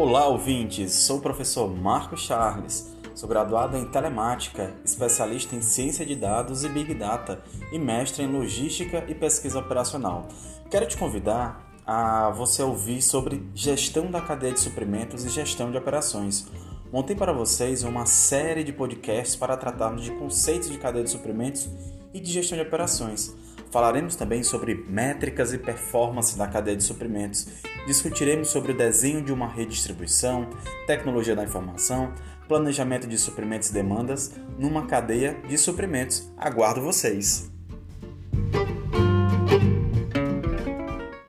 Olá, ouvintes! Sou o professor Marco Charles. Sou graduado em Telemática, especialista em Ciência de Dados e Big Data e mestre em Logística e Pesquisa Operacional. Quero te convidar a você ouvir sobre gestão da cadeia de suprimentos e gestão de operações. Montei para vocês uma série de podcasts para tratarmos de conceitos de cadeia de suprimentos e de gestão de operações. Falaremos também sobre métricas e performance da cadeia de suprimentos. Discutiremos sobre o desenho de uma rede de distribuição, tecnologia da informação, planejamento de suprimentos e demandas numa cadeia de suprimentos. Aguardo vocês!